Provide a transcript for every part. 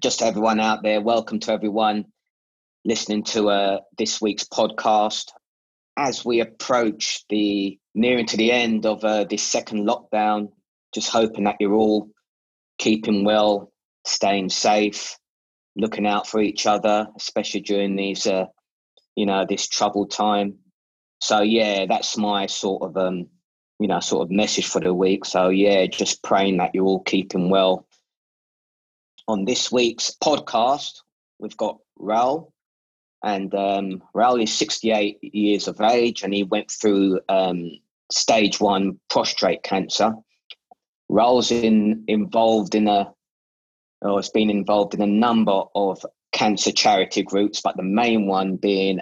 just everyone out there, welcome to everyone listening to uh, this week's podcast. As we approach the nearing to the end of uh, this second lockdown, just hoping that you're all keeping well, staying safe, looking out for each other, especially during these, uh, you know, this troubled time. So yeah, that's my sort of um, you know, sort of message for the week. So yeah, just praying that you're all keeping well. On this week's podcast, we've got Raul, and um, Raul is 68 years of age, and he went through um, stage one prostate cancer. Raul's in, involved in a, or has been involved in a number of cancer charity groups, but the main one being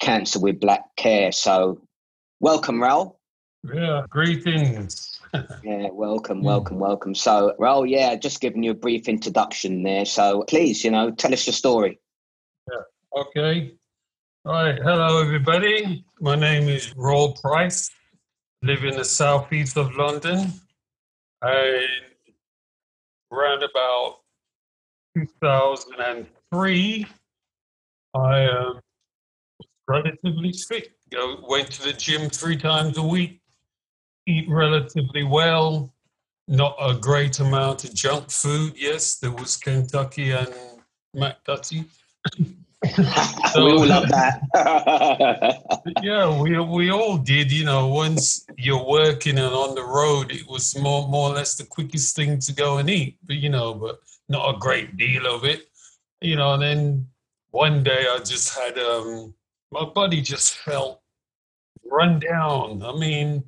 Cancer with Black Care. So, welcome, Raul. Yeah, greetings. Yeah, welcome, welcome, welcome. So, well, yeah, just giving you a brief introduction there. So, please, you know, tell us your story. Yeah, okay. All right, hello, everybody. My name is Raul Price. Live in the southeast of London. I around about 2003, I um, was relatively fit. I went to the gym three times a week eat relatively well, not a great amount of junk food. Yes, there was Kentucky and McDutty. so, we all love that. yeah, we we all did. You know, once you're working and on the road, it was more more or less the quickest thing to go and eat. But you know, but not a great deal of it. You know, and then one day I just had um my body just felt run down. I mean,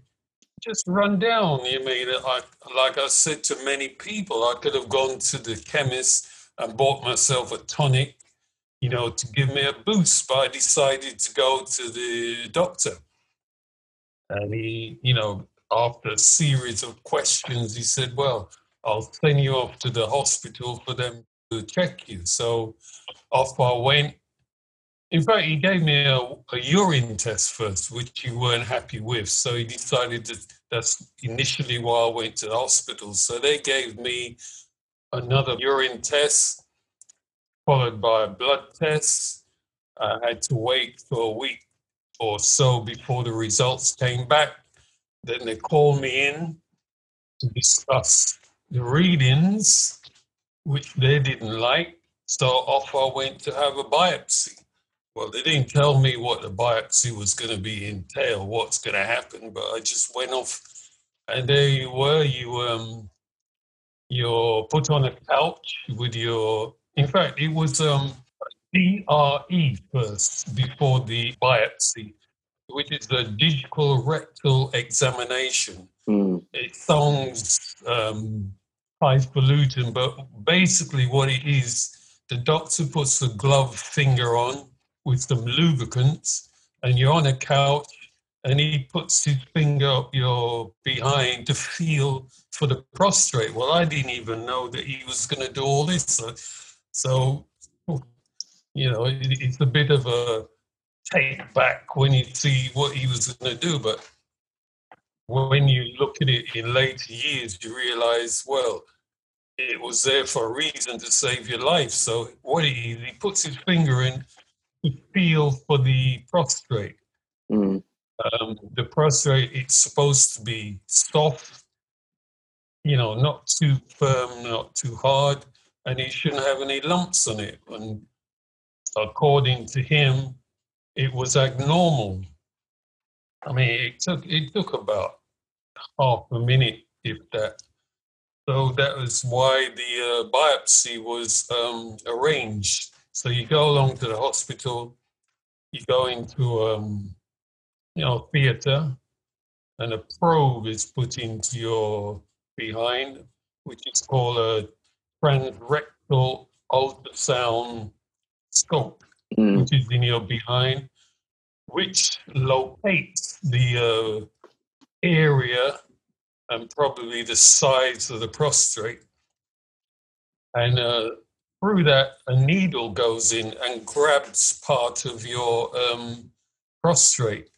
just run down. You mean, like, like I said to many people, I could have gone to the chemist and bought myself a tonic, you know, to give me a boost, but I decided to go to the doctor. And he, you know, after a series of questions, he said, Well, I'll send you off to the hospital for them to check you. So off I went. In fact, he gave me a, a, urine test first, which he weren't happy with. So he decided that that's initially why I went to the hospital. So they gave me another urine test, followed by a blood test. I had to wait for a week or so before the results came back. Then they called me in to discuss the readings, which they didn't like. So off I went to have a biopsy. Well, they didn't tell me what the biopsy was going to be entail, what's going to happen, but I just went off, and there you were. You um, you're put on a couch with your. In fact, it was um, DRE first before the biopsy, which is the digital rectal examination. Mm. It sounds um, highfalutin, but basically what it is, the doctor puts a glove finger on with some lubricants and you're on a couch and he puts his finger up your behind to feel for the prostrate. Well, I didn't even know that he was going to do all this. So, so you know, it, it's a bit of a take back when you see what he was going to do. But when you look at it in later years, you realize, well, it was there for a reason to save your life. So what he, he puts his finger in to feel for the prostrate. Mm. Um, the prostrate, it's supposed to be soft, you know, not too firm, not too hard, and he shouldn't have any lumps on it. And according to him, it was abnormal. I mean, it took it took about half a minute, if that. So that was why the uh, biopsy was um, arranged. So you go along to the hospital, you go into um, you know theater, and a probe is put into your behind, which is called a transrectal ultrasound scope, mm. which is in your behind, which locates the uh, area and probably the size of the prostrate. And uh, through that, a needle goes in and grabs part of your um, prostrate.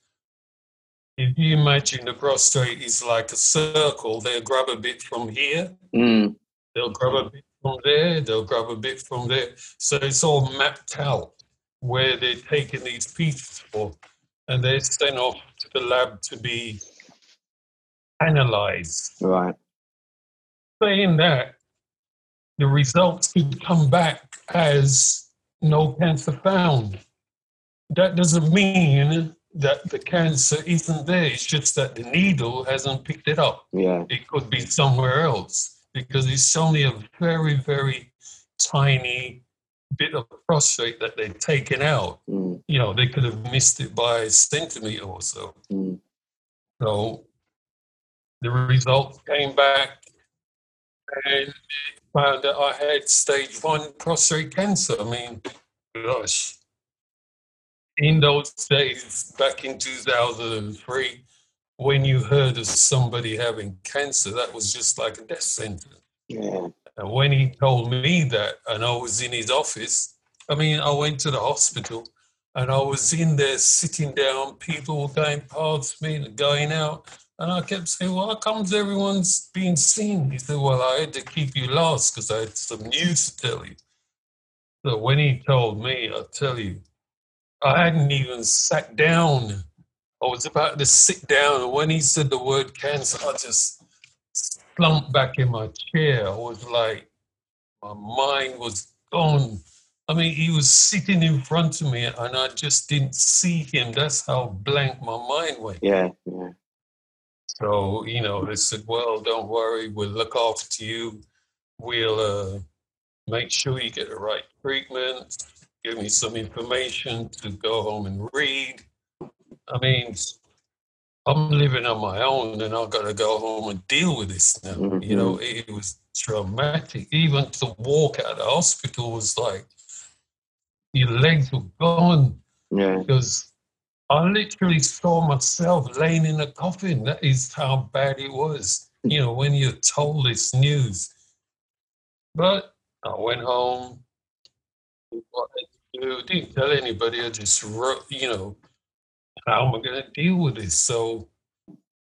If you imagine the prostrate is like a circle, they'll grab a bit from here, mm. they'll grab a bit from there, they'll grab a bit from there. So it's all mapped out where they're taking these pieces for, and they're sent off to the lab to be analyzed. Right. Saying that, the results could come back as no cancer found. That doesn't mean that the cancer isn't there. It's just that the needle hasn't picked it up. Yeah. It could be somewhere else because it's only a very, very tiny bit of prostate that they've taken out. Mm. You know, they could have missed it by a centimeter or so. Mm. So the results came back and found that I had stage one prostate cancer. I mean, gosh, in those days, back in 2003, when you heard of somebody having cancer, that was just like a death sentence. Yeah. And when he told me that, and I was in his office, I mean, I went to the hospital and I was in there sitting down, people were going past me and going out. And I kept saying, Well, how comes everyone's being seen? He said, Well, I had to keep you last because I had some news to tell you. So when he told me, I tell you, I hadn't even sat down. I was about to sit down, and when he said the word cancer, I just slumped back in my chair. I was like, my mind was gone. I mean, he was sitting in front of me, and I just didn't see him. That's how blank my mind went. Yeah. Yeah. So, you know, they said, well, don't worry, we'll look after you. We'll uh, make sure you get the right treatment give me some information to go home and read. I mean, I'm living on my own and I've got to go home and deal with this now. Mm-hmm. You know, it, it was traumatic. Even to walk out of the hospital was like, your legs were gone. Yeah. Because I literally saw myself laying in a coffin. That is how bad it was, you know, when you're told this news. But I went home, I didn't tell anybody. I just wrote, you know, how am I going to deal with this? So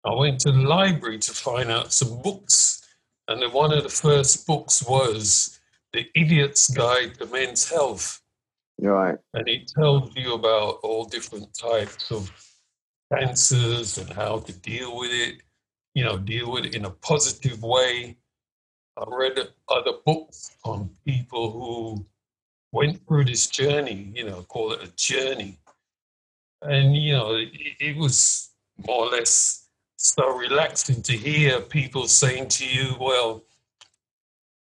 I went to the library to find out some books. And one of the first books was The Idiot's Guide to Men's Health. Right. And it tells you about all different types of cancers and how to deal with it, you know, deal with it in a positive way. I read other books on people who went through this journey, you know, call it a journey. And, you know, it, it was more or less so relaxing to hear people saying to you, well,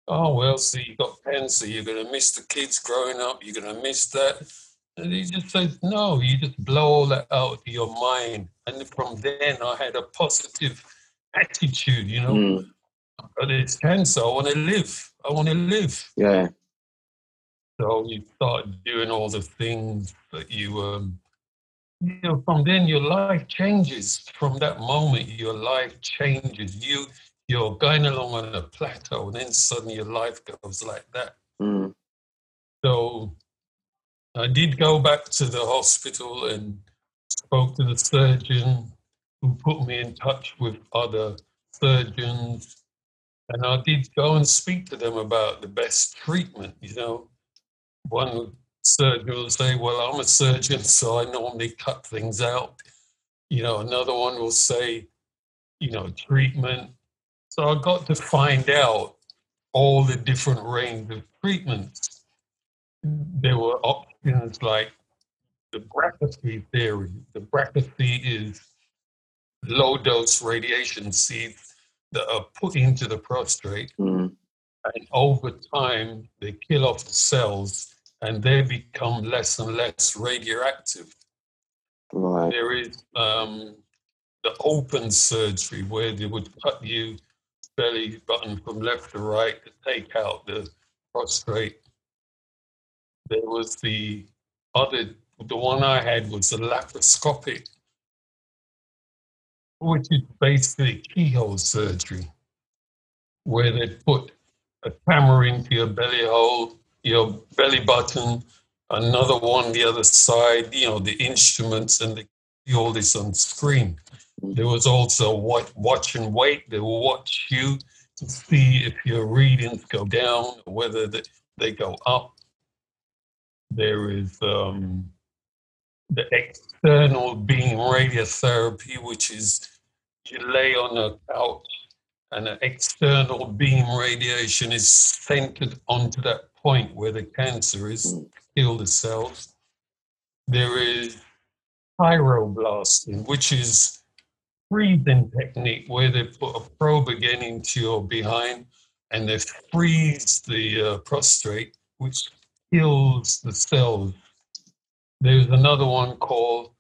oh, well, so you've got cancer, you're going to miss the kids growing up, you're going to miss that. And he just says, no, you just blow all that out of your mind. And from then I had a positive attitude, you know. Mm. But it's cancer, I want to live. I want to live. Yeah. So you start doing all the things that you, um, you know, from then your life changes. From that moment, your life changes. You, you're going along on a plateau, and then suddenly your life goes like that. Mm. So I did go back to the hospital and spoke to the surgeon who put me in touch with other surgeons. And I did go and speak to them about the best treatment, you know one surgeon will say, Well, I'm a surgeon, so I normally cut things out. You know, another one will say, You know, treatment. So I got to find out all the different range of treatments. There were options like the Brachytherapy theory. The Brachytherapy is low dose radiation seeds that are put into the prostate. Mm. And over time, they kill off the cells and they become less and less radioactive. Right. There is um, the open surgery where they would cut you belly button from left to right to take out the prostate. There was the other, the one I had was the laparoscopic, which is basically keyhole surgery, where they put a camera into your belly hole your belly button, another one the other side, you know, the instruments and the, all this on screen. There was also what watch and wait. They will watch you to see if your readings go down or whether they go up. There is um, the external beam radiotherapy, which is you lay on a couch and an external beam radiation is centered onto that point where the cancer is, kill the cells. There is pyroblasting, which is freezing technique where they put a probe again into your behind and they freeze the uh, prostate, which kills the cells. There's another one called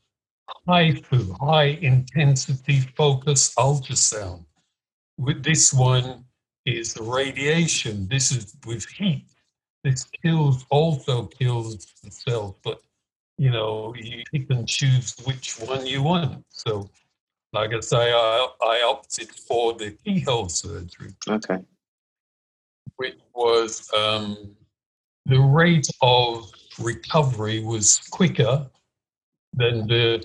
HIFU, high intensity focus ultrasound. With this one is radiation. This is with heat. This kills also kills the cells, but you know you and choose which one you want. So, like I say, I, I opted for the keyhole surgery. Okay. Which was um, the rate of recovery was quicker than the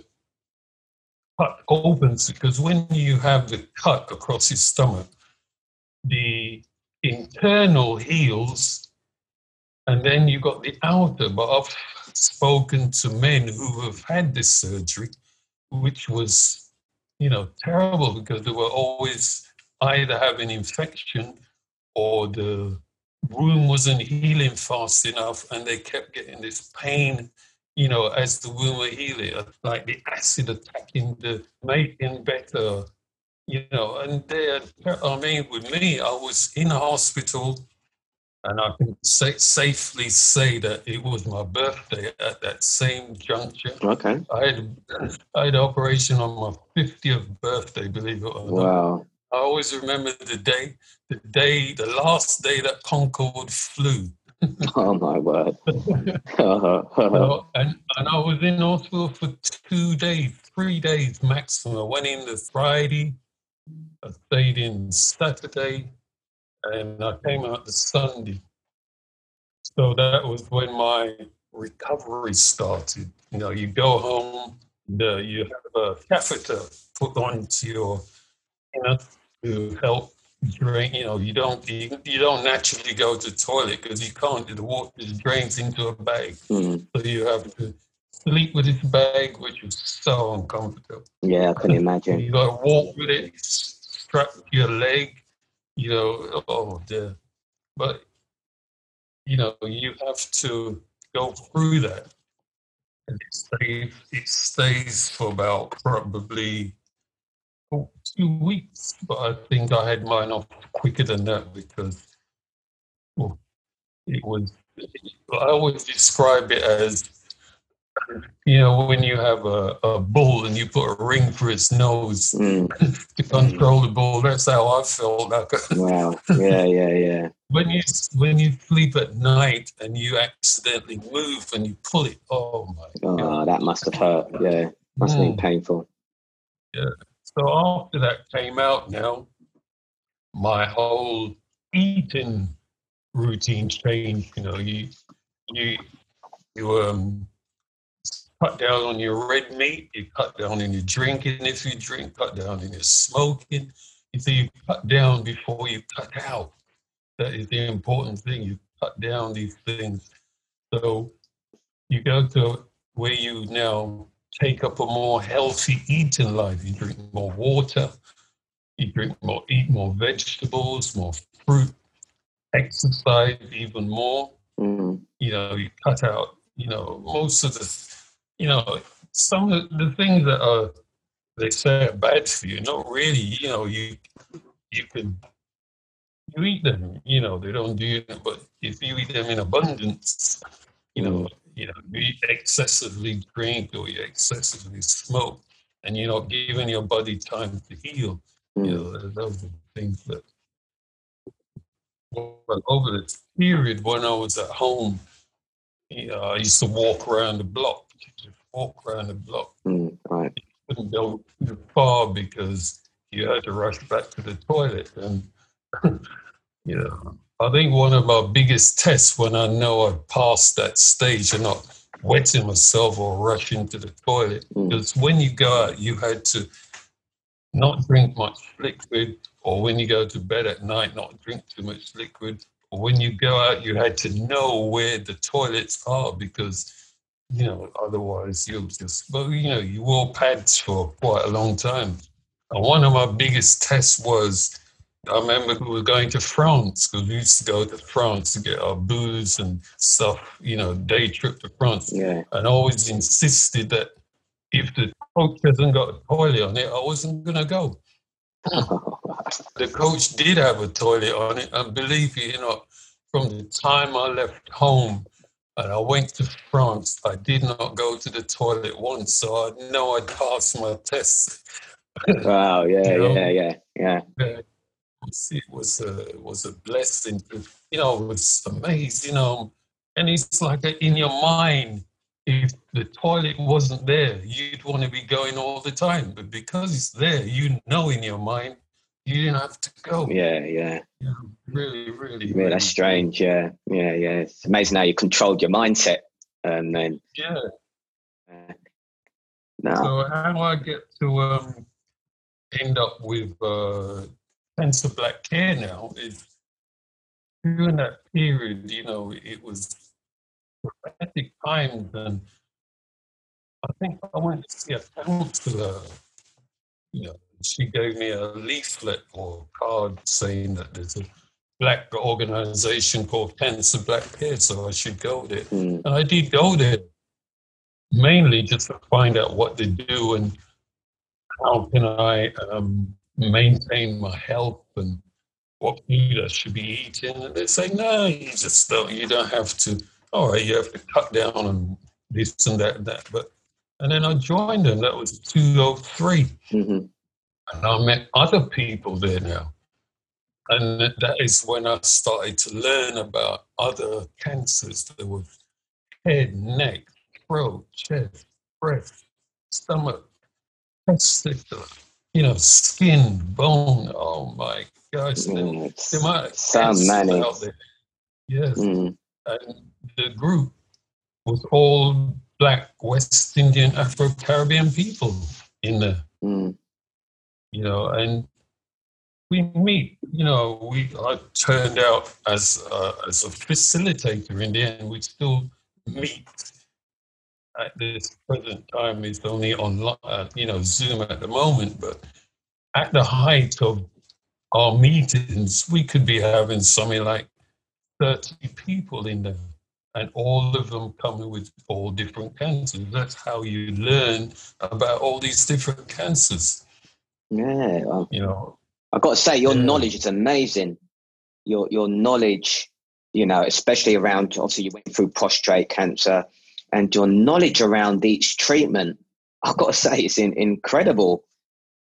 cut opens because when you have the cut across his stomach, the internal heals and then you've got the outer. But I've spoken to men who have had this surgery, which was, you know, terrible because they were always either having infection or the wound wasn't healing fast enough and they kept getting this pain you know, as the wound was healing, like the acid attacking the making better, you know, and they, I mean, with me, I was in hospital and I can say, safely say that it was my birthday at that same juncture. Okay. I had I had operation on my 50th birthday, believe it or not. Wow. I always remember the day, the day, the last day that Concorde flew. oh my word. Uh-huh. well, and, and I was in hospital for two days, three days maximum. I went in the Friday, I stayed in Saturday, and I came out the Sunday. So that was when my recovery started. You know, you go home, the, you have a catheter put onto your, you know, to help drink. You know, you don't you, you don't naturally go to the toilet because you can't. The water drains into a bag, mm. so you have to sleep with this bag, which is so uncomfortable. Yeah, I can imagine. you got to walk with it, strap your leg. You know, oh dear. But you know, you have to go through that. And it stays, it stays for about probably oh, two weeks, but I think I had mine off quicker than that because well, it was. I always describe it as you know when you have a, a bull and you put a ring for its nose mm. to control the bull. That's how I felt. Wow. Yeah, yeah, yeah. when you when you sleep at night and you accidentally move and you pull it, oh my! Oh, God. that must have hurt. Yeah, must have been mm. painful. Yeah. So after that came out now, my whole eating routine changed. You know, you you you um cut down on your red meat, you cut down on your drinking if you drink, cut down on your smoking. You see, you cut down before you cut out. That is the important thing. You cut down these things. So you go to where you now take up a more healthy eating life. You drink more water, you drink more, eat more vegetables, more fruit, exercise even more. Mm. You know, you cut out, you know, most of the, you know, some of the things that are they say are bad for you. Not really. You know, you you can you eat them. You know, they don't do it, but if you eat them in abundance, you know, mm you know, you excessively drink or you excessively smoke, and you're not giving your body time to heal. Mm. You know, those are things that. But over the period when I was at home, you know, I used to walk around the block, just walk around the block. Mm, right. You couldn't go too far because you had to rush back to the toilet, and you know, I think one of my biggest tests when I know I've passed that stage and not wetting myself or rushing to the toilet. Mm. Because when you go out, you had to not drink much liquid or when you go to bed at night, not drink too much liquid, or when you go out, you had to know where the toilets are because, you know, otherwise you'll just, but you know, you wore pads for quite a long time. And one of my biggest tests was, I remember we were going to France because we used to go to France to get our booze and stuff, you know, day trip to France. Yeah. And I always insisted that if the coach hasn't got a toilet on it, I wasn't going to go. the coach did have a toilet on it, and believe me, you know, from the time I left home and I went to France, I did not go to the toilet once, so I know I passed my test. wow! Yeah, you know? yeah, yeah, yeah. It was a it was a blessing. You know, it was amazing. You know, and it's like in your mind if the toilet wasn't there, you'd want to be going all the time. But because it's there, you know in your mind, you didn't have to go. Yeah, yeah. yeah really, really. Yeah, that's strange. Yeah, yeah, yeah. It's amazing how you controlled your mindset. And then. Yeah. Uh, no. So how do I get to um, end up with uh, Cancer Black Care now? Is during that period, you know, it was prophetic times, and I think I went to see a counselor. You know, she gave me a leaflet or card saying that there's a black organization called Cancer Black Care, so I should go there. Mm. And I did go there mainly just to find out what they do and how can I um, maintain my health and what food I should be eating. And they say, no, you just don't. You don't have to all right, you have to cut down on this and that and that. But and then I joined them. That was 203. Mm-hmm. And I met other people there now. And that is when I started to learn about other cancers. There were head, neck, throat, chest, breast, stomach, testicle, you know, skin, bone. Oh my gosh. Mm, so many. Yes. Mm. And the group was all black West Indian Afro Caribbean people in there. Mm. You know, and we meet. You know, we I turned out as a, as a facilitator in the end. We still meet at this present time. It's only on uh, you know Zoom at the moment, but at the height of our meetings, we could be having something like thirty people in there and all of them coming with all different cancers. That's how you learn about all these different cancers. Yeah, well, you know, I've got to say, your yeah. knowledge is amazing. Your your knowledge, you know, especially around obviously you went through prostate cancer, and your knowledge around each treatment. I've got to say, it's in, incredible.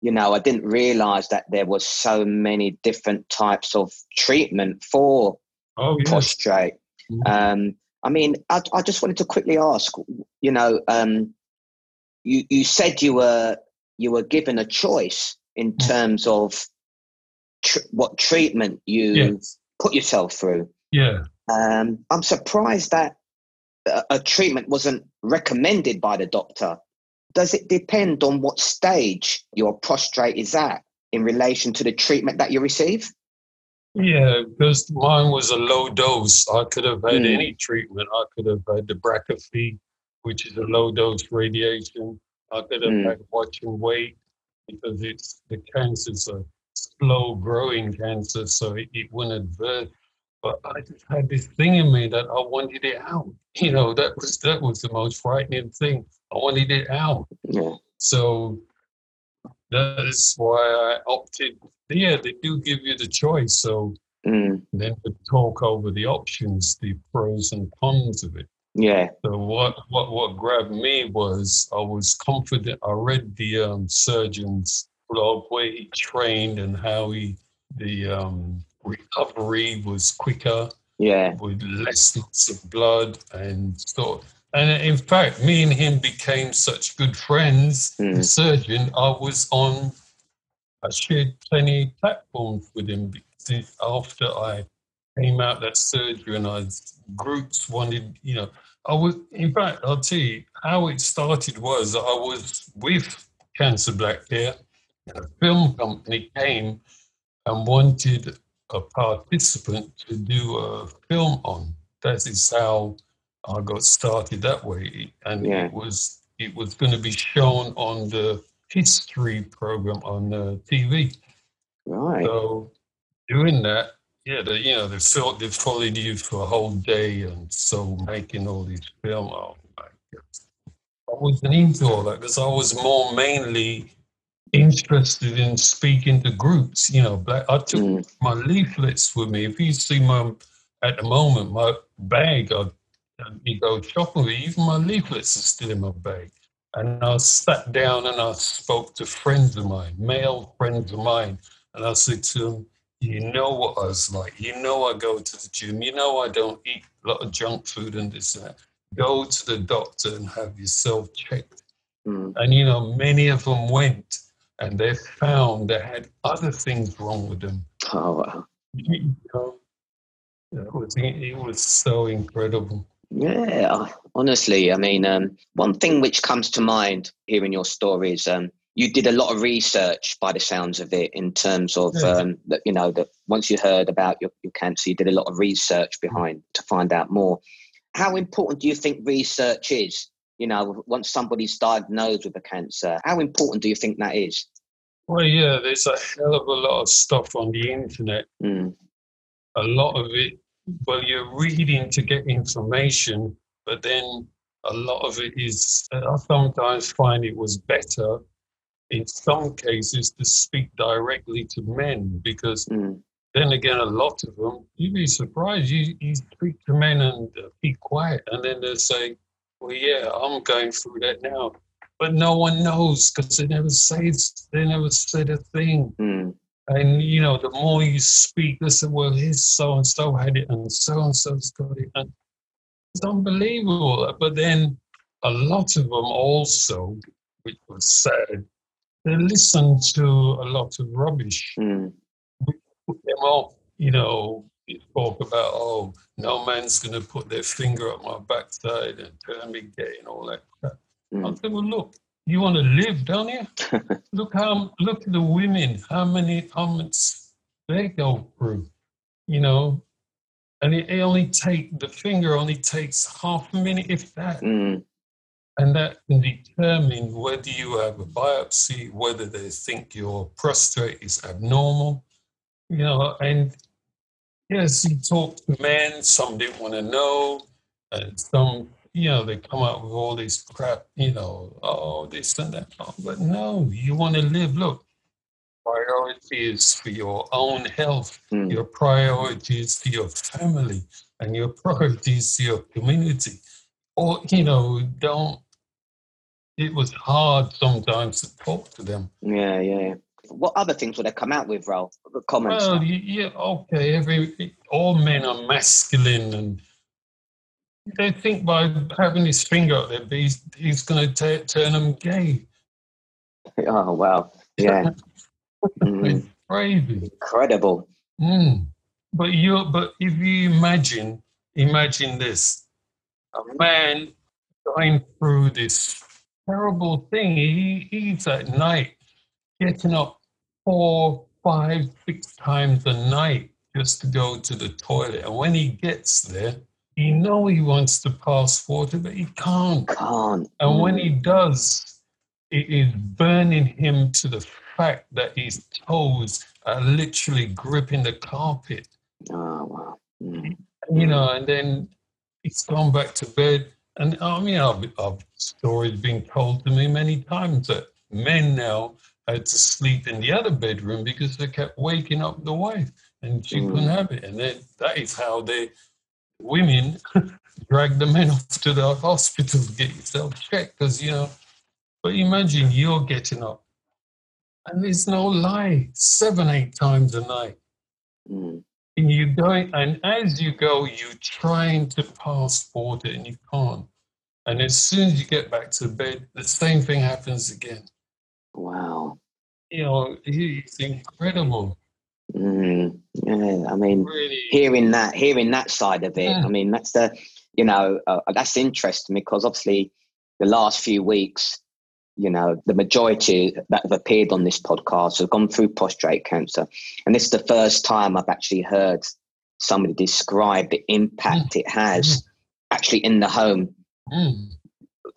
You know, I didn't realize that there was so many different types of treatment for oh, yes. prostate. Mm-hmm. Um, I mean, I, I just wanted to quickly ask. You know, um, you you said you were you were given a choice in mm. terms of tr- what treatment you yes. put yourself through. Yeah. Um, I'm surprised that a, a treatment wasn't recommended by the doctor. Does it depend on what stage your prostate is at in relation to the treatment that you receive? Yeah, because mine was a low dose. I could have had mm. any treatment. I could have had the brachytherapy, which is a low dose radiation. I mm. had watching wait because it's the cancer's a slow growing cancer, so it, it wouldn't advert. But I just had this thing in me that I wanted it out. You know, that was that was the most frightening thing. I wanted it out. Yeah. So that is why I opted yeah, they do give you the choice. So mm. then to talk over the options, the pros and cons of it. Yeah. So what what what grabbed me was I was confident. I read the um, surgeon's blog where he trained and how he the um, recovery was quicker. Yeah. With less loss of blood and stuff. And in fact, me and him became such good friends. Mm. The surgeon, I was on I shared plenty platforms with him after I came out that surgery and I groups wanted, you know, I was in fact I'll tell you how it started was I was with Cancer Black Care, a film company came and wanted a participant to do a film on. That is how I got started that way, and yeah. it was it was going to be shown on the history program on uh, the TV. Right. So doing that, yeah, the, you know, they felt they followed you for a whole day, and so making all these film. Oh my God. I wasn't into all that because I was more mainly interested in speaking to groups. You know, black. I took mm. my leaflets with me. If you see my at the moment my bag, I, you go shopping with. Even my leaflets are still in my bag. And I sat down and I spoke to friends of mine, male friends of mine, and I said to them, "You know what I was like. You know I go to the gym. You know I don't eat a lot of junk food and this and that. Go to the doctor and have yourself checked." Mm. And you know, many of them went and they found they had other things wrong with them. Oh, wow. You know, it, was, it was so incredible. Yeah, honestly, I mean, um, one thing which comes to mind hearing your story is um, you did a lot of research by the sounds of it in terms of yeah. um, that you know that once you heard about your, your cancer you did a lot of research behind to find out more how important do you think research is you know once somebody's diagnosed with a cancer how important do you think that is well, yeah, there's a hell of a lot of stuff on the internet. Mm. A lot of it, well, you're reading to get information, but then a lot of it is, I sometimes find it was better in some cases to speak directly to men because mm. then again, a lot of them, you'd be surprised. You, you speak to men and uh, be quiet, and then they say, Well, yeah, I'm going through that now but no one knows because they never say they never said a thing. Mm. And you know, the more you speak, they say, "Well, his so and so had it, and so and so's got it," and it's unbelievable. But then a lot of them also, which was sad, they listen to a lot of rubbish. Mm. We put them off, you know, talk about, oh, no man's going to put their finger up my backside and turn me gay and all that crap. Mm. I said, well, look, you want to live, don't you? look how look at the women, how many comments they go through, you know, and it, it only take the finger only takes half a minute, if that. Mm. And that can determine whether you have a biopsy, whether they think your prostate is abnormal, you know. And yes, he talk to men, some didn't want to know, and some you know, they come out with all this crap, you know, oh, this and that. Oh, but no, you want to live. Look, priority is for your own health, mm. your priority is for your family, and your priority is for your community. Or, you know, don't, it was hard sometimes to talk to them. Yeah, yeah. What other things would they come out with, Ralph? Comments? Well, yeah, okay. Every all men are masculine and they think by having his finger up there, he's, he's going to turn them gay. Oh, wow. Yeah. mm. crazy. Incredible. Mm. But you but if you imagine, imagine this. A man going through this terrible thing. He eats at night, getting up four, five, six times a night just to go to the toilet. And when he gets there, he know he wants to pass water, but he can't. Can't. And when he mm. does, it is burning him to the fact that his toes are literally gripping the carpet. Oh wow. Mm. You mm. know, and then he's gone back to bed. And I mean, I've, I've stories been told to me many times that men now had to sleep in the other bedroom because they kept waking up the wife and she mm. couldn't have it. And then that is how they women drag the men off to the hospital to get yourself checked because you know but imagine you're getting up and there's no lie seven eight times a night mm. And you going and as you go you're trying to pass water and you can't and as soon as you get back to bed the same thing happens again wow you know it's incredible Mm, yeah, I mean, really? hearing that, hearing that side of it, yeah. I mean, that's the, you know, uh, that's interesting because obviously the last few weeks, you know, the majority that have appeared on this podcast have gone through prostate cancer. And this is the first time I've actually heard somebody describe the impact mm. it has mm. actually in the home. Mm.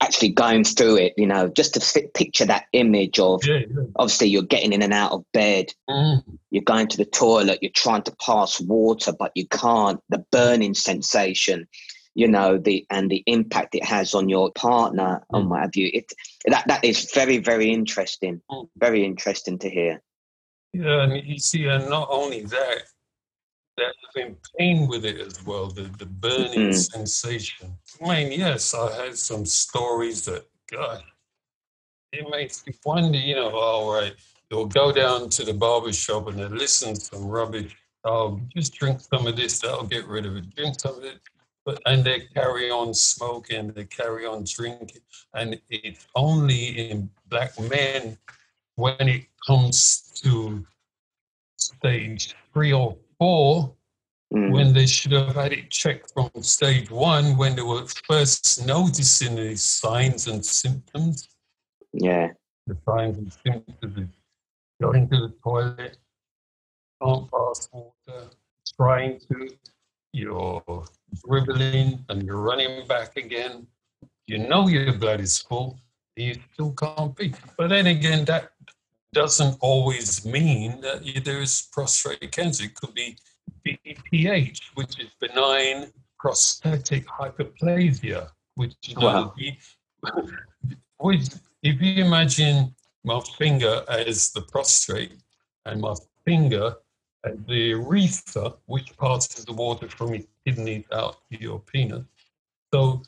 Actually going through it, you know, just to fit, picture that image of yeah, yeah. obviously you're getting in and out of bed, mm. you're going to the toilet, you're trying to pass water, but you can't. The burning sensation, you know the and the impact it has on your partner mm. and what have you. It that that is very very interesting. Mm. very interesting to hear. Yeah and you see and not only that they're having pain with it as well the, the burning mm sensation. I mean yes i had some stories that god it makes me wonder you know all right they'll go down to the barber shop and they listen to some rubbish. Oh just drink some of this that'll get rid of it. Drink some of it but and they carry on smoking, they carry on drinking, and it's only in black men when it comes to stage three or four, mm. when they should have had it checked from stage one, when they were first noticing these signs and symptoms. Yeah. The signs and symptoms going to the toilet, can't pass water, trying to, you're dribbling and you're running back again. You know your blood is full, you still can't pee. But then again, that doesn't always mean that there's prostate cancer. It could be BPH, which is benign prostatic hyperplasia, which is wow. which, if you imagine my finger as the prostate and my finger the urethra, which passes the water from your kidneys out to your penis. So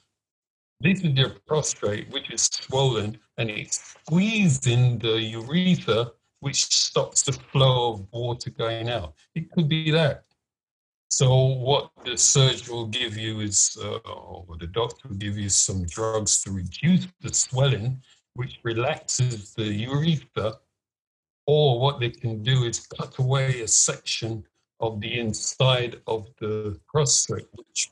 this is your prostate, which is swollen, and it's squeezing the urethra, which stops the flow of water going out. It could be that. So what the surgeon will give you is, uh, or the doctor will give you some drugs to reduce the swelling, which relaxes the urethra or what they can do is cut away a section of the inside of the prostate, which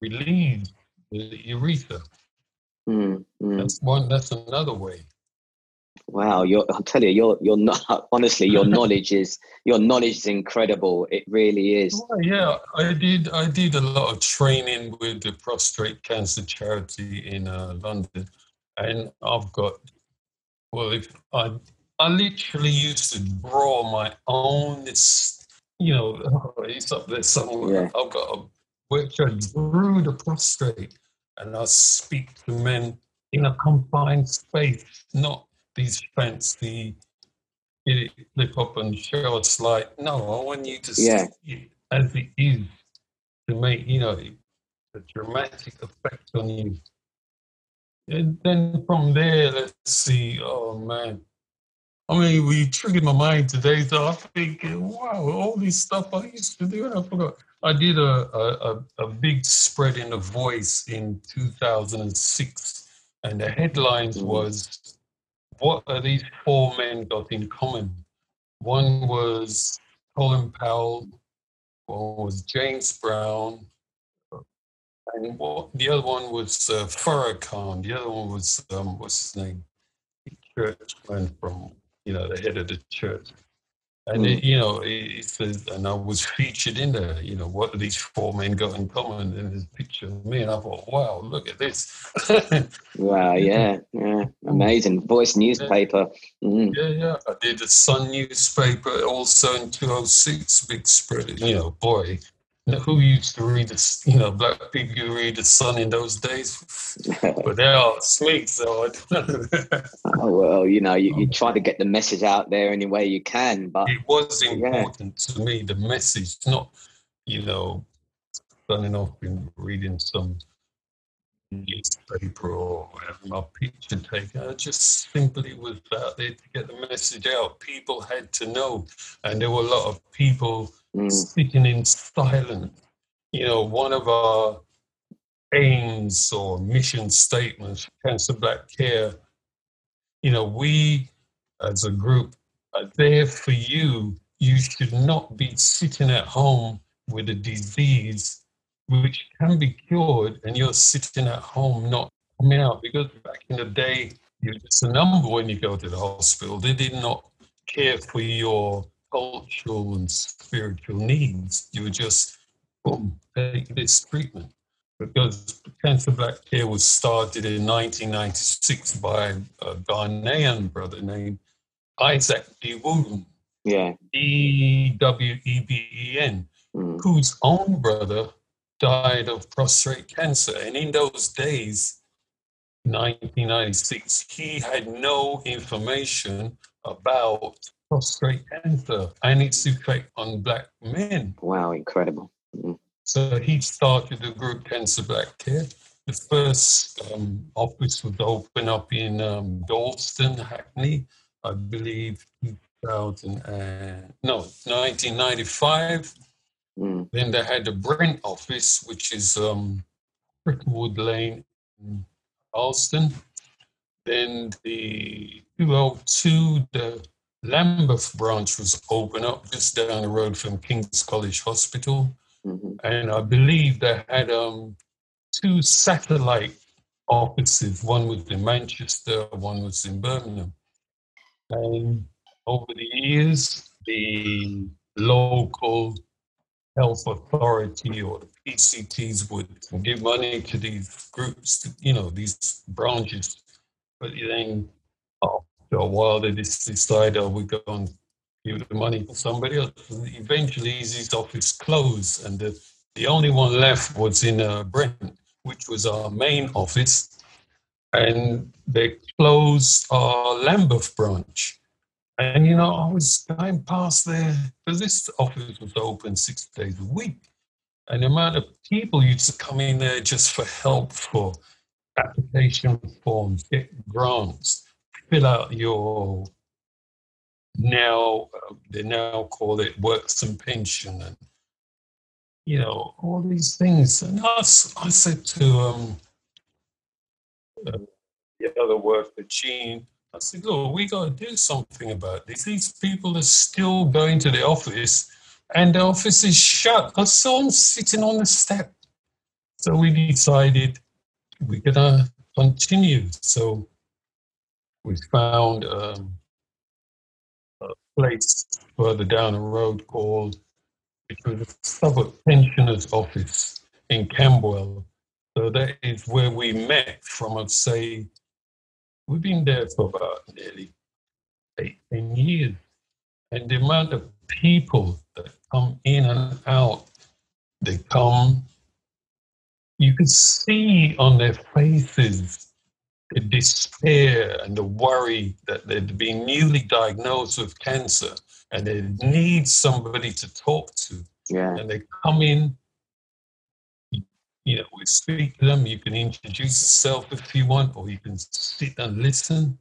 relieves the urethra. Mm, mm. That's one. That's another way. Wow, you're, I'll tell you, you're you're not honestly. Your knowledge is your knowledge is incredible. It really is. Well, yeah, I did. I did a lot of training with the prostate cancer charity in uh, London, and I've got. Well, if I I literally used to draw my own. It's you know, it's up there somewhere. Yeah. I've got a which I drew the prostrate, and I speak to men in a confined space, not these fancy get it flip up and show a like No, I want you to yeah. see it as it is to make you know a dramatic effect on you. And then from there, let's see. Oh man, I mean, we triggered my mind today, so I'm thinking, wow, all this stuff I used to do, and I forgot. I did a, a, a big spread in the voice in 2006, and the headlines mm-hmm. was, what are these four men got in common? One was Colin Powell, one was James Brown, and what, the other one was uh, Farrakhan. The other one was, um, what's his name? Churchman from you know, the head of the church. And mm. it, you know, it, says, and I was featured in there. You know, what do these four men got in common? in this picture of me, and I thought, wow, look at this. wow, yeah, yeah, amazing. Voice newspaper. Mm. Yeah, yeah. I did the Sun newspaper also in 2006, big spread. You know, boy, who used to read the, you know, black people who read the Sun in those days, but they are sweet. So, oh, well, you know, you, you try to get the message out there any way you can, but it was important yeah. to me the message, not you know, running off and reading some newspaper or having my picture taken. I just simply was out there to get the message out. People had to know, and there were a lot of people mm. sitting in silence. You know, one of our aims or mission statements, Cancer Black Care, you know, we as a group are there for you. You should not be sitting at home with a disease which can be cured and you're sitting at home not coming out because back in the day you're just a number when you go to the hospital. They did not care for your cultural and spiritual needs. You were just, boom, take this treatment. Because Cancer Black Care was started in 1996 by a Ghanaian brother named Isaac D. Wooden. Yeah. E W E B E N, Mm. whose own brother died of prostate cancer. And in those days, 1996, he had no information about prostate cancer and its effect on black men. Wow, incredible. Mm. So he started the group Cancer Black Care. The first um, office was opened up in um, Dalston, Hackney, I believe 2000 and, no, 1995. Mm. Then they had the Brent office, which is um, Cricklewood Lane in Alston. Then the 202, the Lambeth branch was opened up just down the road from King's College Hospital. hmm And I believe they had um, two satellite offices. One was in Manchester, one was in Birmingham. And over the years, the local health authority or the PCTs would give money to these groups, to, you know, these branches. But then after a while, they decide, oh, we're going to give the money to somebody else. Eventually, his office closed, and the, the only one left was in uh, Brent, which was our main office. And they closed our Lambeth branch. And you know, I was going past there because this office was open six days a week. And the amount of people used to come in there just for help for application forms, get grants, fill out your now, they now call it works and pension and, you know, all these things. And i said to um, uh, the other worker, Gene, I said, look, we got to do something about this. These people are still going to the office and the office is shut. I saw them sitting on the step. So we decided we're to continue. So we found um, a place further down the road called, it was the Southwark Pensioners Office in Camberwell. So that is where we met from, I'd say, we've been there for about nearly eight, 10 years. And the amount of people that come in and out, they come, you can see on their faces the despair and the worry that they've been newly diagnosed with cancer and they need somebody to talk to. Yeah. And they come in, you know, we speak to them. You can introduce yourself if you want, or you can sit and listen.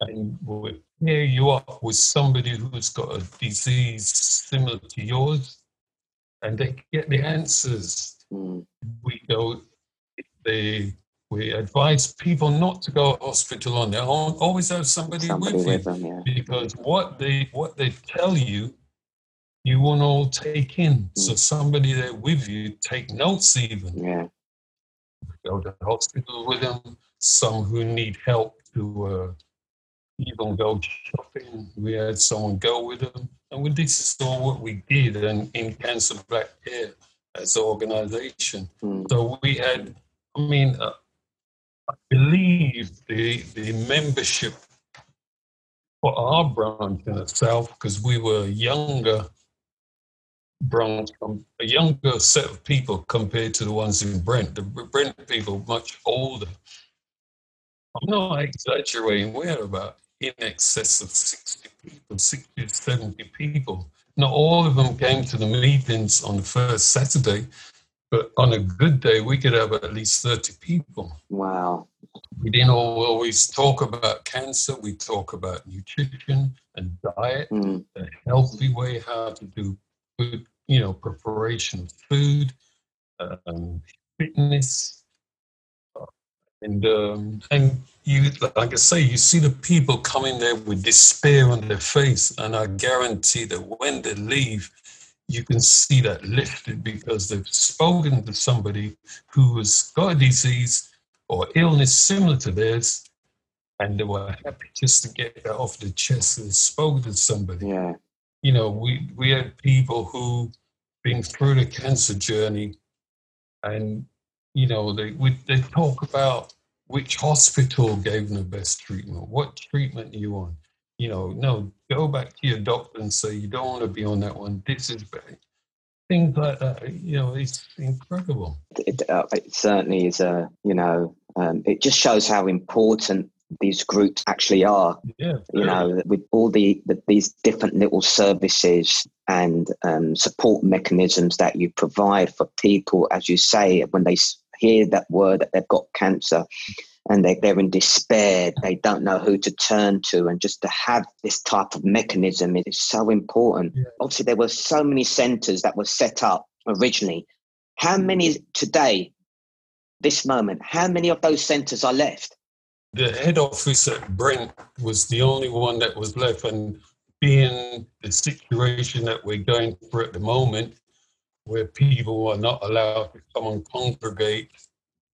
And we'll pair you up with somebody who's got a disease similar to yours, and they get the answers. Mm. We go, they, we advise people not to go to hospital on their own. Always have somebody, Somebody with you them, yeah. because what they what they tell you you won't all take in so somebody there with you take notes even Yeah. go to hospital with them some who need help to uh, even go shopping we had someone go with them and we, this is all what we did and in cancer black care as an organization Mm. so we had i mean uh, i believe the the membership for our branch in the south because we were younger branch, a younger set of people compared to the ones in Brent. The Brent people much older. I'm not exaggerating. We had about in excess of 60 people, 60 to 70 people. Not all of them came to the meetings on the first Saturday, but on a good day, we could have at least 30 people Wow. we didn't always talk about cancer. We talk about nutrition and diet, Mm. a healthy way how to do good, you know, preparation of food, um, fitness, and um, and you, like I say, you see the people coming there with despair on their face, and I guarantee that when they leave, you can see that lifted because they've spoken to somebody who has got a disease or illness similar to theirs, and they were happy just to get that off the chest and spoke to somebody. Yeah. You know, we, we had people who been through the cancer journey and, you know, they, we, they talk about which hospital gave them the best treatment, what treatment you on. You know, no, go back to your doctor and say you don't want to be on that one. This is bad. Things like that, you know, it's incredible. It, uh, it certainly is a, you know, um, it just shows how important these groups actually are. Yeah, you know, with all the, the, these different little services and um, support mechanisms that you provide for people, as you say, when they hear that word that they've got cancer and they, they're in despair, they don't know who to turn to, and just to have this type of mechanism is so important. Yeah. Obviously, there were so many centres that were set up originally. How mm. many today, this moment, how many of those centres are left? the head office at Brent was the only one that was left. And being the situation that we're going through at the moment, where people are not allowed to come and congregate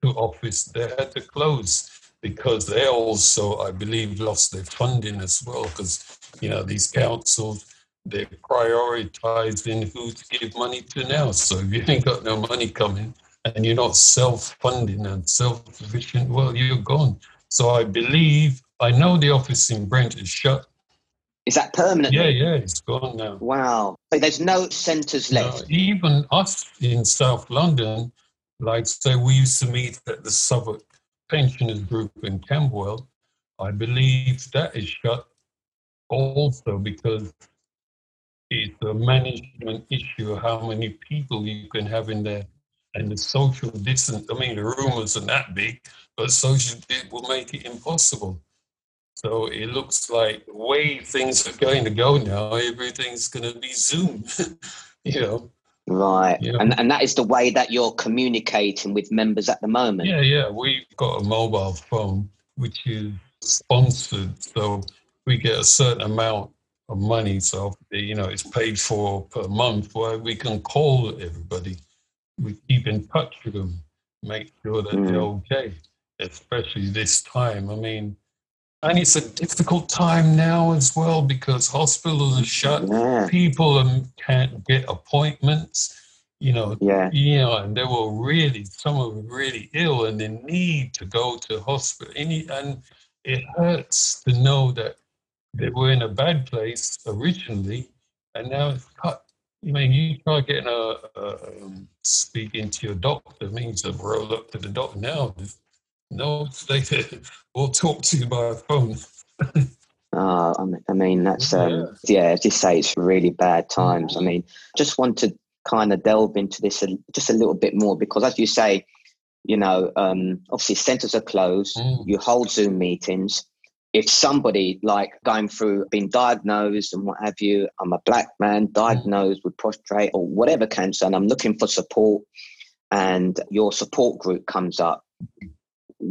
to office, they had to close because they also, I believe, lost their funding as well. Because, you know, these councils, they're prioritizing who to give money to now. So if you ain't got no money coming and you're not self funding and self sufficient, well, you're gone. So I believe, I know the office in Brent is shut. Is that permanent? Yeah, yeah, it's gone now. Wow. So there's no centres left? No, even us in South London, like say we used to meet at the Southwark Pensioners Group in Camberwell, I believe that is shut also because it's a management issue of how many people you can have in there and the social distance. I mean, the room wasn't that big, but social it will make it impossible. So it looks like the way things are going to go now, everything's going to be Zoom. you know. Right, yeah. and and that is the way that you're communicating with members at the moment. Yeah, yeah, we've got a mobile phone which is sponsored, so we get a certain amount of money. So you know, it's paid for per month, where we can call everybody we keep in touch with them, make sure that mm. they're okay, especially this time. I mean, and it's a difficult time now as well because hospitals are shut. Yeah. People can't get appointments. You know, yeah. you know, and they were really some of them really ill, and they need to go to hospital. And it hurts to know that they were in a bad place originally, and now it's cut I mean, you try getting a, a um, speaking to your doctor means to roll up to the doctor now. No, they will talk to you by phone. Oh, I mean, that's um, yeah. As you say, it's really bad times. I mean, just want to kind of delve into this a, just a little bit more because, as you say, you know, um, obviously centres are closed. Mm. You hold Zoom meetings if somebody like going through being diagnosed and what have you, I'm a black man diagnosed with prostate or whatever cancer, and I'm looking for support, and your support group comes up,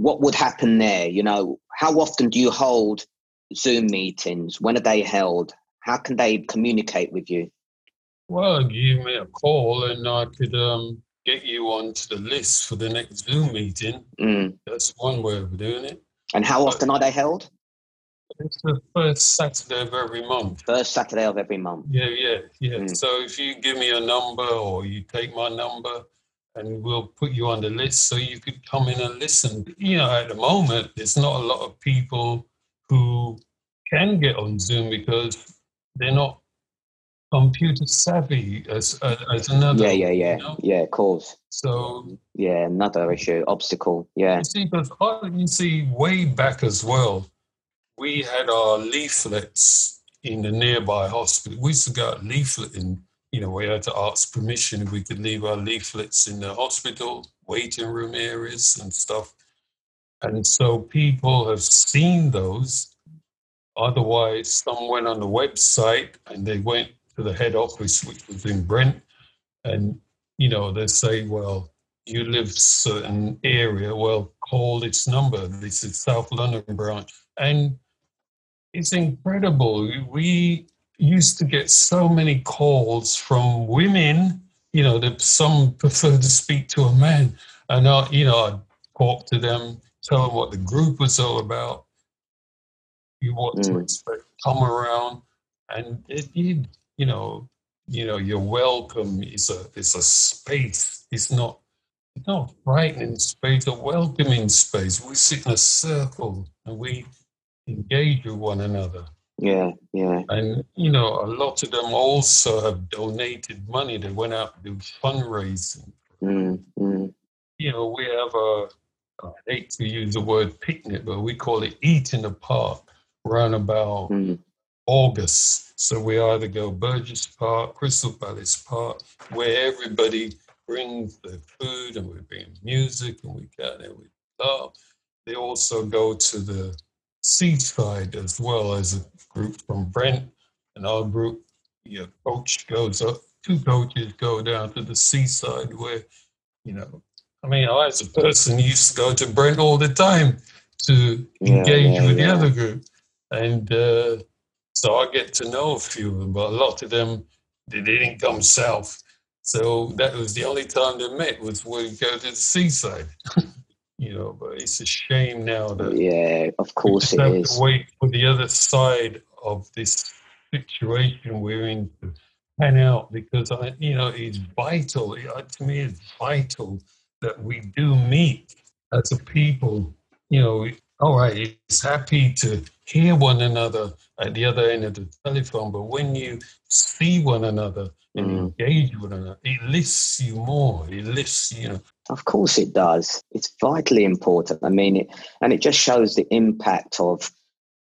what would happen there? You know, how often do you hold Zoom meetings? When are they held? How can they communicate with you? Well, give me a call and I could um, get you onto the list for the next Zoom meeting. Mm. That's one way of doing it. And how often are they held? It's the first Saturday of every month. First Saturday of every month. Yeah, yeah, yeah. Mm. So if you give me a number or you take my number, and we'll put you on the list so you could come in and listen. You know, at the moment, there's not a lot of people who can get on Zoom because they're not computer savvy as as another. Yeah, yeah, yeah, you know? yeah. Of course. So yeah, another issue, obstacle. Yeah. You see, because you see, way back as well, we had our leaflets in the nearby hospital. We used to go out leafleting. You know, we had to ask permission we could leave our leaflets in the hospital waiting room areas and stuff. And so people have seen those. Otherwise, some went on the website and they went to the head office, which was in Brent, and you know they say, well, you live certain area, well, call this number. This is South London branch, and it's incredible. We used to get so many calls from women, you know, that some prefer to speak to a man. And, I, you know, I'd talk to them, tell them what the group was all about. you what mm. to expect. Come around, and it did. You know, you know, you're welcome. It's a it's a space. It's not it's not frightening space, a welcoming space. We sit in a circle and we engage with one another. Yeah, yeah. And, you know, a lot of them also have donated money. They went out to do fundraising. Mm, mm. You know, we have a, I hate to use the word picnic, but we call it eat in the park around about mm. August. So we either go Burgess Park, Crystal Palace Park, where everybody brings the food and we bring music and we get there with love. They also go to the seaside as well as a group from Brent and our group. Your coach goes up, two coaches go down to the seaside where, you know, I mean, I as a person used to go to Brent all the time to yeah, engage yeah, with yeah. the other group. And uh, so I get to know a few of them, but a lot of them, they didn't come south. So that was the only time they met was when we go to the seaside. you know, but it's a shame now that yeah, of course it have is. To wait for the other side of this situation we're in to pan out because I, you know, it's vital. Uh, to me, it's vital that we do meet as a people. You know, all right, it's happy to hear one another at the other end of the telephone, but when you see one another and mm. engage with one another, it lifts you more. It lifts you know. Of course, it does. It's vitally important. I mean, it, and it just shows the impact of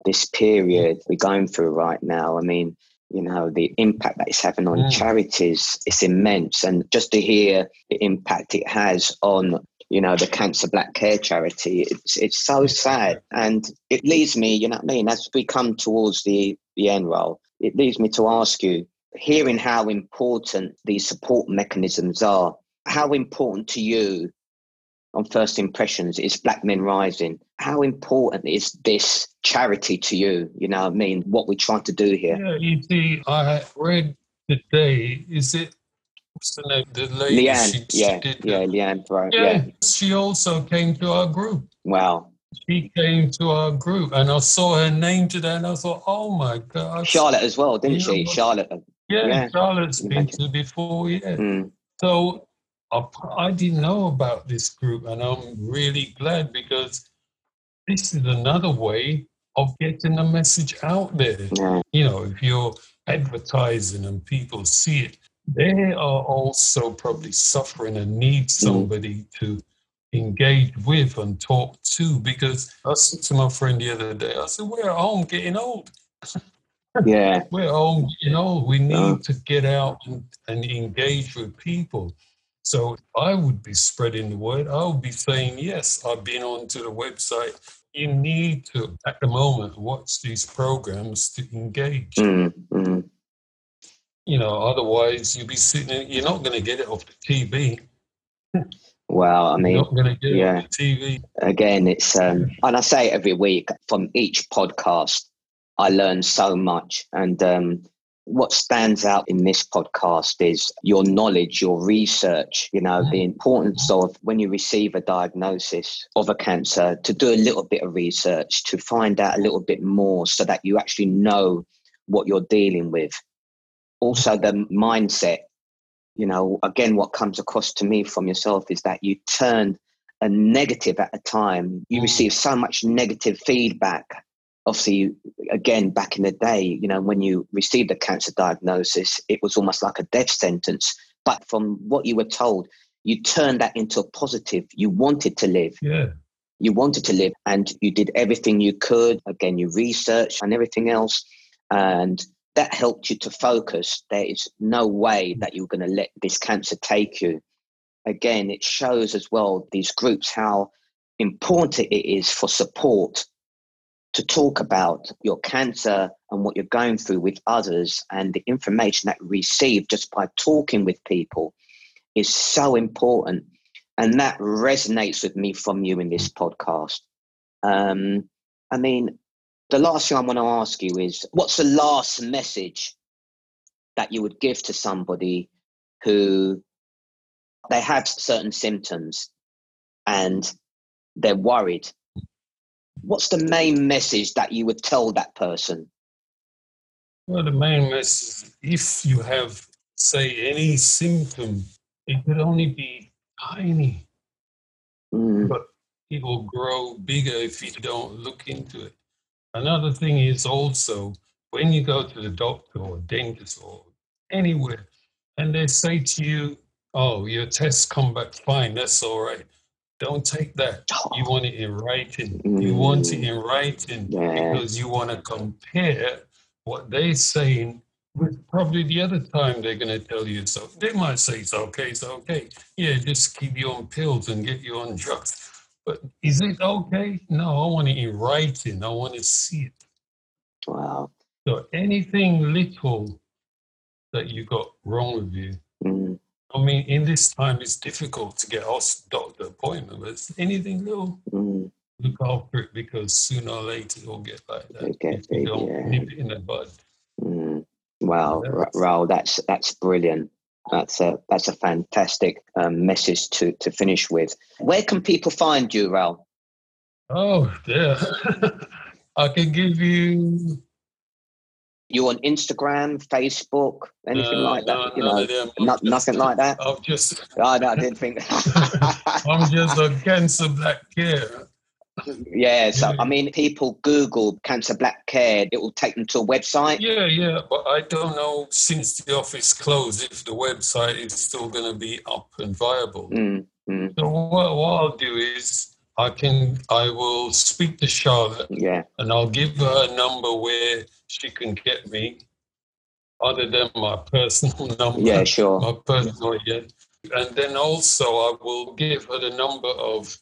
this period we're going through right now. I mean, you know, the impact that it's having on mm. charities is immense, and just to hear the impact it has on you know, the Cancer Black Care Charity. It's it's so sad, and it leaves me, you know what I mean. As we come towards the the end roll, it leaves me to ask you, hearing how important these support mechanisms are, how important to you, on first impressions, is Black Men Rising? How important is this charity to you? You know what I mean? What we're trying to do here. Yeah, you see, I read today. Is it what's the name? The lady. Leanne. She, yeah, she yeah, Leanne. Right. Yeah. yeah. She also came to our group. Wow. She came to our group, and I saw her name today, and I thought, "Oh my God!" Charlotte as well, didn't she? Charlotte. Yeah, yeah. Charlotte's been to before. Yeah. Mm. So I, I didn't know about this group, and I'm really glad because this is another way of getting the message out there. Yeah. You know, if you're advertising and people see it, they are also probably suffering and need mm. somebody mm. to engage with and talk to because I said to my friend the other day, I said, We're at home getting old. Yeah. We're home getting old. We need to get out and, and engage with people. So I would be spreading the word. I would be saying, Yes, I've been onto the website. You need to, at the moment, watch these programs to engage. Mm, mm you know, otherwise you'll be sitting. You're not going to get it off the TV. Well, I mean, yeah. TV. Again, it's um, and I say it every week from each podcast. I learned so much, and um, what stands out in this podcast is your knowledge, your research. You know, the importance of when you receive a diagnosis of a cancer to do a little bit of research to find out a little bit more, so that you actually know what you're dealing with also the mindset you know again what comes across to me from yourself is that you turned a negative at a time you mm. receive so much negative feedback obviously again back in the day you know when you received a cancer diagnosis it was almost like a death sentence. But from what you were told you turned that into a positive. You wanted to live. Yeah. You wanted to live and you did everything you could. Again you researched and everything else and that helped you to focus. There is no way that you're going to let this cancer take you. Again, it shows as well these groups how important it is for support to talk about your cancer and what you're going through with others and the information that you receive just by talking with people is so important. And that resonates with me from you in this podcast. Um, I mean, the last thing I want to ask you is what's the last message that you would give to somebody who they have certain symptoms and they're worried what's the main message that you would tell that person? Well, the main message is if you have, say, any symptom, it could only be tiny, Mm, but it will grow bigger if you don't look into it. Another thing is also when you go to the doctor or dentist or anywhere and they say to you, oh, your tests come back fine, that's all right. Don't take that. You want it in writing. You want it in writing Yeah. because you want to compare what they're saying with probably the other time they're going to tell you so. They might say it's okay, it's okay. Yeah, just keep you on pills and get you on drugs. But is it okay? No, I want it in writing. I want to see it. Wow. So anything little that you got wrong with you, Mm, I mean, in this time it's difficult to get a doctor appointment, but it's anything little, mm, look after it because sooner or later it'll get like that. Get if you don't yeah. nip it in the bud. mm. Wow, Yeah, that's- Raoul, that's that's brilliant. That's a that's a fantastic um, message to to finish with. Where can people find you, Raul? Oh, yeah. I can give you You on Instagram, Facebook, anything uh, like that? no, you know, of them. I'm just- nothing like that. I'm just, Oh, no, I didn't think. I'm just a cancer black care. yeah, so Yeah. I mean, people Google cancer black care, it will take them to a website. Yeah, yeah, but I don't know since the office closed if the website is still going to be up and viable. Mm, mm, So what, what I'll do is I can I will speak to Charlotte yeah, and I'll give her a number where she can get me, other than my personal number. yeah, sure. my personal yeah. And then also I will give her the number of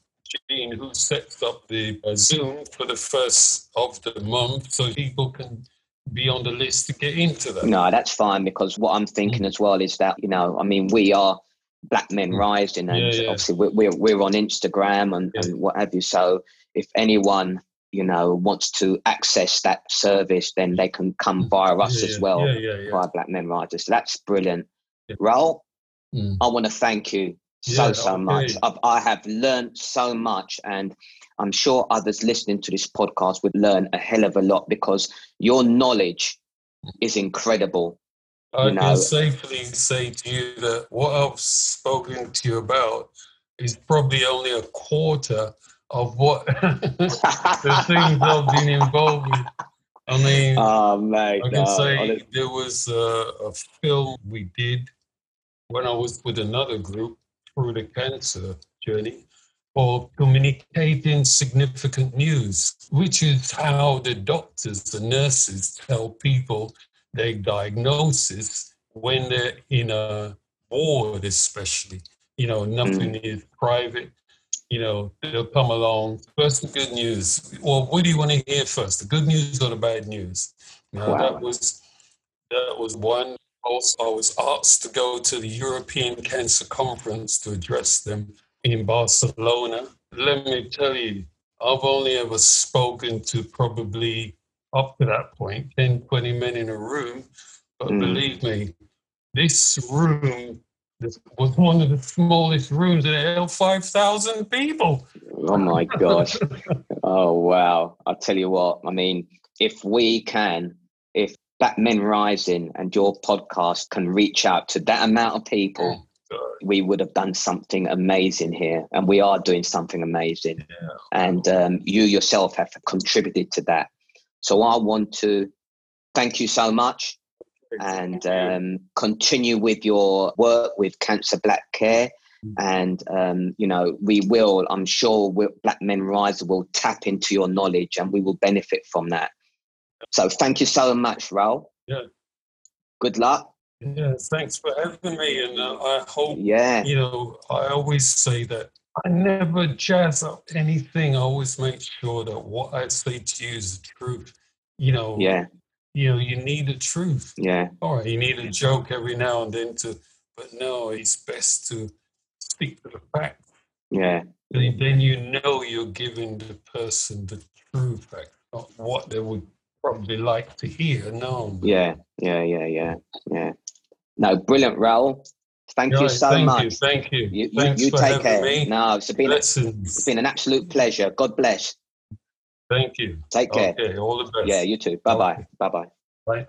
Jean who sets up the uh, Zoom for the first of the month so people can be on the list to get into that. No, that's fine because what I'm thinking as well is that you know, I mean, we are Black Men Rising, and Mm. Yeah, yeah. obviously we're, we're we're on Instagram and, Yeah. and what have you. So if anyone you know wants to access that service, then they can come via us yeah, as well Yeah, yeah, yeah. via Black Men Risers. So that's brilliant. Yeah. Raul, Mm. I want to thank you so Yeah, so okay. much. I've, I have learned so much, and I'm sure others listening to this podcast would learn a hell of a lot because your knowledge is incredible. I you know- can safely say to you that what I've spoken to you about is probably only a quarter of what the things I've been involved with. I mean, oh mate, I can no, say honest- there was a, a film we did when I was with another group through the cancer journey for communicating significant news, which is how the doctors, the nurses tell people their diagnosis when they're in a ward, especially. You know, hmm. nothing is private. You know, they'll come along. First, the good news. Well, what do you want to hear first? The good news or the bad news? Now, Wow. that was that was one. Also, I was asked to go to the European Cancer Conference to address them in Barcelona. Let me tell you, I've only ever spoken to probably up to that point 10, 20 men in a room. But Mm. believe me, this room this was one of the smallest rooms and it held 5,000 people. oh my gosh, oh wow! I'll tell you what. I mean, if we can, if Black Men Rising and your podcast can reach out to that amount of people, we would have done something amazing here, and we are doing something amazing. Yeah. And um, you yourself have contributed to that. So I want to thank you so much and um, continue with your work with Cancer Black Care. And um, you know, we will. I'm sure Black Men Rise will tap into your knowledge, and we will benefit from that. So, thank you so much, Raul. Yeah. Good luck. Yeah, thanks for having me. And uh, I hope, Yeah. you know, I always say that I never jazz up anything. I always make sure that what I say to you is the truth. You know, Yeah. You know, you need the truth. Yeah. All right, you need a joke every now and then to, but no, it's best to speak to the fact. Yeah. Then then you know you're giving the person the true fact, not what they would probably like to hear. No. Yeah. Yeah. Yeah. Yeah. Yeah. No, brilliant, Raul. Thank you so thank much. You, thank you. You, you, Thanks you for take having care. me. No, it's been, a, it's been an absolute pleasure. God bless. Thank you. Take care. Okay, all the best. Yeah, you too. Bye bye. Okay. Bye bye. Bye.